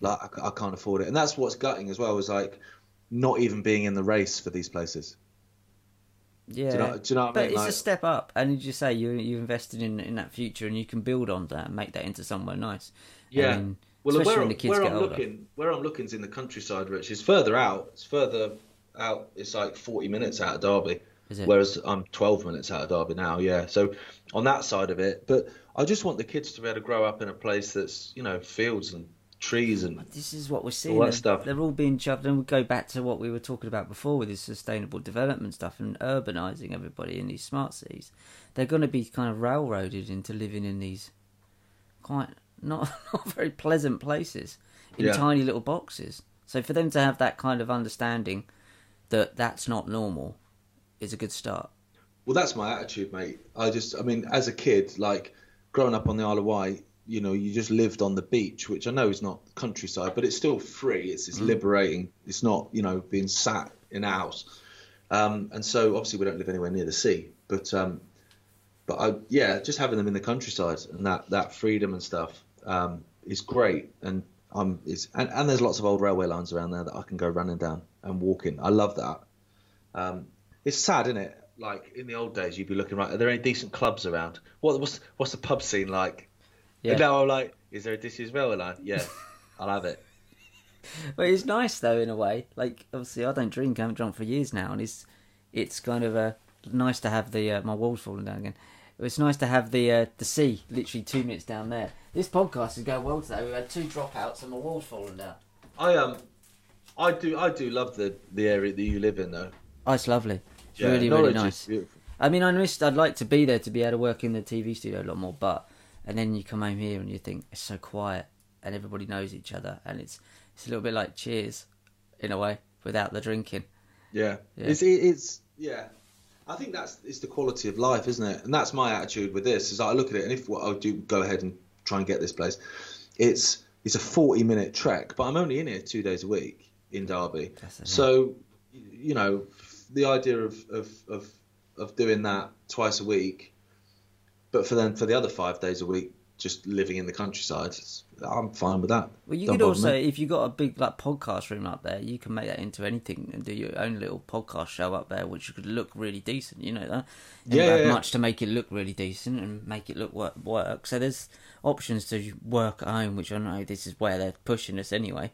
Like I, I can't afford it, and that's what's gutting as well. Is like not even being in the race for these places. Yeah. Do you know, do you know what I but mean? it's Like, a step up, and as you say, you you invested in in that future, and you can build on that and make that into somewhere nice. yeah. I mean, well, where, when the kids where I'm looking, where I'm looking is in the countryside, Rich. It's further out. It's further out. It's like 40 minutes out of Derby. Is it? Whereas I'm 12 minutes out of Derby now, yeah. So on that side of it, but I just want the kids to be able to grow up in a place that's, you know, fields and trees and This is what we're seeing. All that stuff. They're all being shoved, and we go back to what we were talking about before with this sustainable development stuff and urbanising everybody in these smart cities. They're going to be kind of railroaded into living in these quite not not very pleasant places in Yeah. tiny little boxes. So for them to have that kind of understanding that that's not normal is a good start. Well, that's my attitude, mate. I just, I mean, as a kid, like growing up on the Isle of Wight, you know, you just lived on the beach, which I know is not countryside, but it's still free. It's, it's liberating. It's not, you know, being sat in a house. Um, and so obviously we don't live anywhere near the sea, but, um, but I, yeah, just having them in the countryside and that, that freedom and stuff, um, is great. And um, it's, and, and there's lots of old railway lines around there that I can go running down and walking. I love that. Um, it's sad, isn't it? Like in the old days, you'd be looking right. Are there any decent clubs around? What what's what's the pub scene like? Yeah. And now I'm like, is there a This Is Well? Like, yeah, I'll have it. But it's nice though in a way. Like obviously I don't drink, I haven't drunk for years now, and it's it's kind of a nice to have the uh, my walls falling down again. It was nice to have the uh, the sea literally two minutes down there. This podcast is going well today. We've had two dropouts and my walls falling down. I um, I do I do love the the area that you live in though. Oh, it's lovely. It's Yeah, really really nice. I mean, I missed. I'd like to be there to be able to work in the TV studio a lot more, but and then you come home here and you think it's so quiet and everybody knows each other and it's it's a little bit like Cheers in a way without the drinking. Yeah. Yeah. It's it's yeah. I think that's it's the quality of life, isn't it? And that's my attitude with this. Is I look at it, and if what I do go ahead and try and get this place, it's it's a forty minute trek, but I'm only in here two days a week in Derby. That's the thing. So, you know, the idea of of of of doing that twice a week, but for then for the other five days a week, just living in the countryside, I'm fine with that. Well, you Don't could also, me. if you got a big like podcast room up there, you can make that into anything and do your own little podcast show up there, which could look really decent. You know that. And Yeah, yeah, much to make it look really decent and make it look work. work. So there's options to work at home, which I know this is where they're pushing us anyway.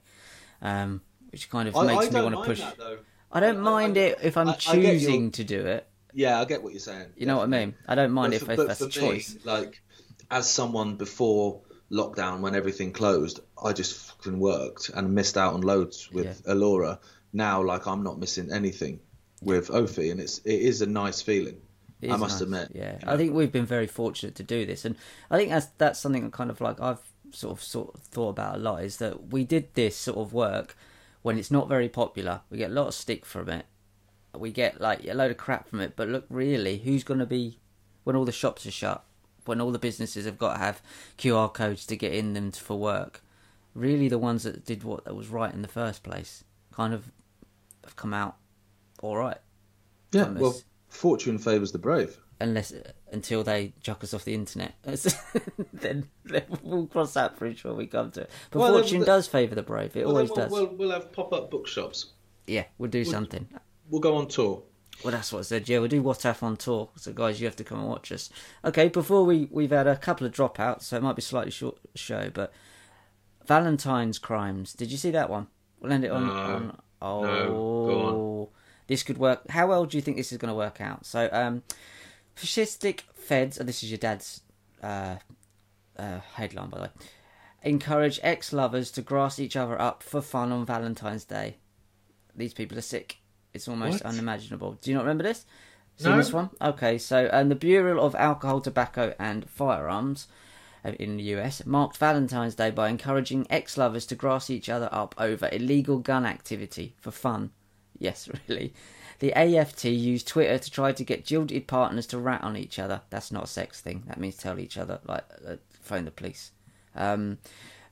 Um, which kind of I, makes I me want to push. that though. I don't I- mind it if I'm I- I your- choosing to do it. Yeah, I get what you're saying. You know what I mean? I don't mind But if, for- if but that's for a choice. Me, like, as someone before lockdown, when everything closed, I just fucking worked and missed out on loads with Alora. Now, like, I'm not missing anything with Ophi, and it's it is a nice feeling. I must nice, admit. Yeah, you I think we've been very fortunate to do this, and I think that's that's something kind of like I've sort of sort of thought about a lot is that we did this sort of work when it's not very popular. We get a lot of stick from it. We get like a load of crap from it, but look, really, who's going to be when all the shops are shut, when all the businesses have got to have QR codes to get in them for work? Really, the ones that did what that was right in the first place kind of have come out all right. Yeah, well, fortune favours the brave. unless uh, until they chuck us off the internet. then, then we'll cross that bridge when we come to it. But Well, fortune then- does favour the brave. It Well, always we'll, does. We'll, we'll have pop up bookshops. yeah, we'll do something. We'll go on tour. Well, that's what I said. Yeah, we'll do WhatsApp on tour. So, guys, you have to come and watch us. Okay, before we we've had a couple of dropouts, so it might be a slightly short show. But Valentine's crimes. Did you see that one? We'll end it on. No. on oh, No, go on. this could work. How well do you think this is going to work out? So, um, fascistic feds. Oh, this is your dad's uh, uh, headline, by the way. Encourage ex-lovers to grass each other up for fun on Valentine's Day. These people are sick. It's almost What? unimaginable. Do you not remember this? Seen No. this one? Okay, so um, the Bureau of Alcohol, Tobacco and Firearms uh, in the US marked Valentine's Day by encouraging ex-lovers to grass each other up over illegal gun activity for fun. Yes, really. The AFT used Twitter to try to get jilted partners to rat on each other. That's not a sex thing. That means tell each other, like, uh, phone the police. Um,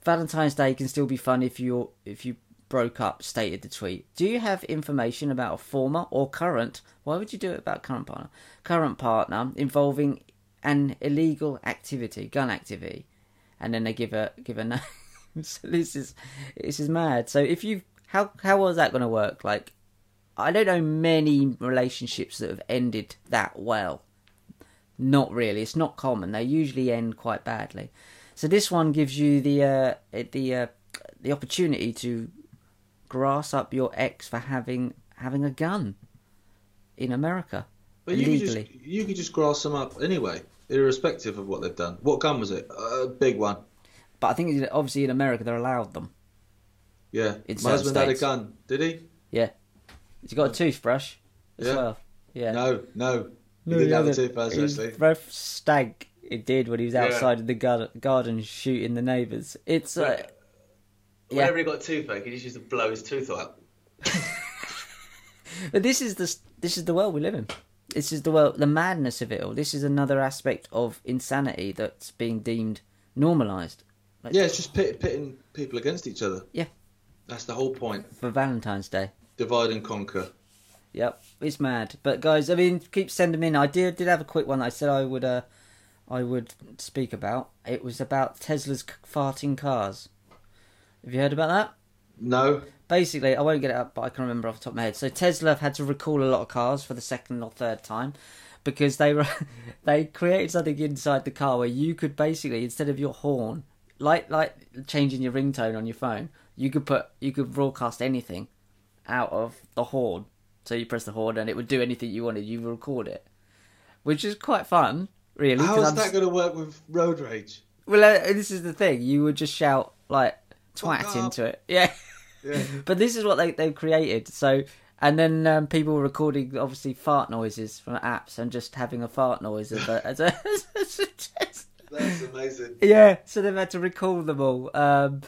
Valentine's Day can still be fun if you if you broke up. Stated the tweet. Do you have information about a former or current? Why would you do it about current partner? Current partner involving an illegal activity, gun activity, and then they give a give a name. so this is this is mad. So if you how how was that going to work? Like, I don't know many relationships that have ended that well. Not really. It's not common. They usually end quite badly. So this one gives you the uh, the uh, the opportunity to grass up your ex for having having a gun in America But you could, just, you could just grass them up anyway, irrespective of what they've done. What gun was it? A big one. But I think obviously in America they're allowed them. Yeah. In My certain husband had a gun. Did he? Yeah. He's he got a toothbrush as Yeah. well? Yeah. No, no. He No, didn't he have a hasn't. toothbrush, actually. rough stag it did when he was Yeah. outside in the gar- garden shooting the neighbours. It's uh, yeah. Whenever he got a toothache, he just used to blow his tooth out. But this is the this is the world we live in. This is the world, the madness of it all. This is another aspect of insanity that's being deemed normalised. Like, Yeah, it's just pit, pitting people against each other. Yeah. That's the whole point. For Valentine's Day. Divide and conquer. Yep, it's mad. But guys, I mean, keep sending them in. I did did have a quick one. That I said I would uh, I would speak about. It was about Tesla's farting cars. Have you heard about that? No. basically, I won't get it up, but I can remember off the top of my head. So Tesla have had to recall a lot of cars for the second or third time because they were they created something inside the car where you could basically instead of your horn, like like changing your ringtone on your phone, you could put you could broadcast anything out of the horn. So you press the horn and it would do anything you wanted. You record it. which is quite fun, really. How is I'm that going to work with road rage? Well, uh, this is the thing. You would just shout like twat into it. Yeah. Yeah. but this is what they they've created. So and then um, people were recording obviously fart noises from apps and just having a fart noise as a, as a, as a test. That's amazing. Yeah, so they've had to recall them all. Um,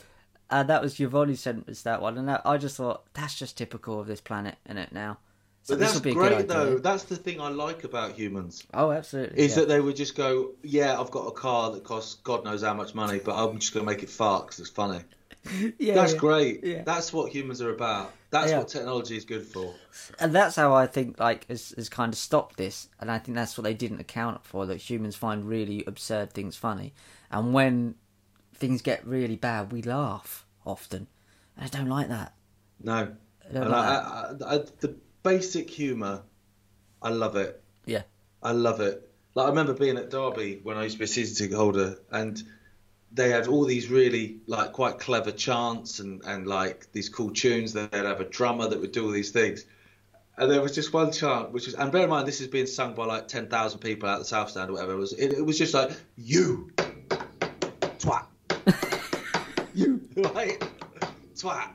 and that was Giovanni sent us that one, and that, I just thought that's just typical of this planet, in it now. So But this that's would be a great though. That's the thing I like about humans. Oh, absolutely. Is yeah. that they would just go, yeah, I've got a car that costs God knows how much money, but I'm just going to make it fart 'cause it's funny. Yeah, That's yeah. great. Yeah. That's what humans are about. That's Yeah. what technology is good for. and that's how I think like has, has kind of stopped this, and I think that's what they didn't account for that humans find really absurd things funny, and when things get really bad, we laugh often. And I don't like that. No. I like I, that. I, I, the basic humour, I love it. Yeah. I love it. Like I remember being at Derby when I used to be a season ticket holder, and they had all these really like quite clever chants and and like these cool tunes. They'd have a drummer that would do all these things. And there was just one chant, which was, and bear in mind, this is being sung by like ten thousand people out the South Stand or whatever. It was, it, it was just like you, twat, you, like twat.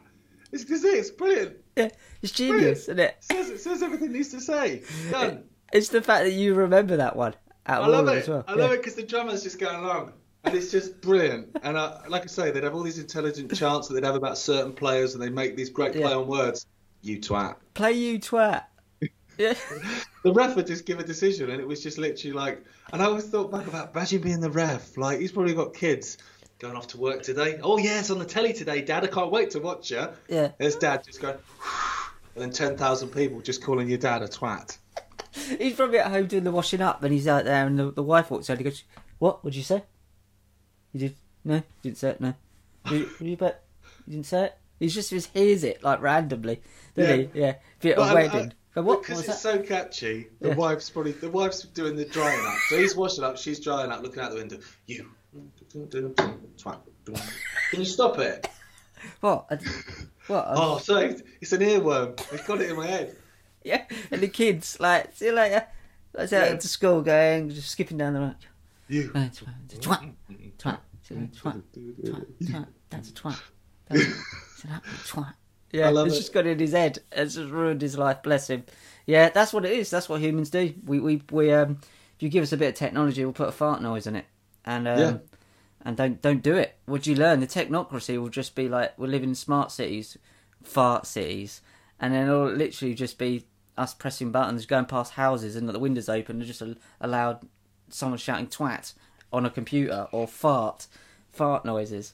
It's because it's brilliant. Yeah, it's genius, isn't it? It says, it says everything it needs to say. Done. It's the fact that you remember that one. I of all love it. as well. I love it because the drummer's just going along, and it's just brilliant. And I, like I say, they'd have all these intelligent chants that they'd have about certain players, and they make these great play Yeah. on words. You twat. Play you twat. Yeah. The ref would just give a decision, and it was just literally like. And I always thought back about imagine being the ref. Like he's probably got kids going off to work today. Oh yeah, it's on the telly today, Dad. I can't wait to watch you. Yeah. There's Dad just going, and then ten thousand people just calling your dad a twat. He's probably at home doing the washing up, and he's out there, and the, the wife walks out. He goes, "What? What did you say? You did? No, you didn't say it. No. You, you bet. You didn't say it. He just just hears it like randomly, doesn't Yeah. he? Yeah. Be at a But I- wedding. I- But what? Because it's that? so catchy. The Yeah. wife's probably the wife's doing the drying up. So he's washing up, she's drying up, looking out the window. You, twat. Can you stop it? What? I- What? Oh, sorry, it's an earworm. I've got it in my head. Yeah. And the kids like see you later. That's out Yeah. to school going, just skipping down the road. You. Uh, twat, twat, twat, twat, twat, twat. That's a twat. That's it's an absolute twat. Yeah, it's it. just got in his head. It's just ruined his life. Bless him. Yeah, that's what it is. That's what humans do. We we we um. If you give us a bit of technology, we'll put a fart noise in it, and um, Yeah. and don't don't do it. What do you learn? The technocracy will just be like we're living in smart cities, fart cities, and then it'll literally just be us pressing buttons, going past houses, and the windows open, and just a, allowed someone shouting twat on a computer or fart, fart noises.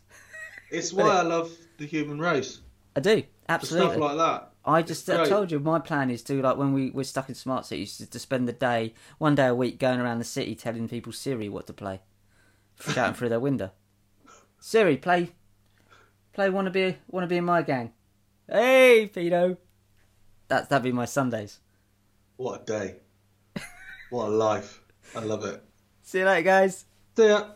It's why I love the human race. I do For absolutely. stuff like that. I just I told you my plan is to like when we we're stuck in smart cities is to spend the day one day a week going around the city telling people Siri what to play, shouting through their window. Siri, play, play. Want to be want to be in my gang? Hey, Pino. That that'd be my Sundays. What a day. What a life. I love it. See you later, guys. See ya.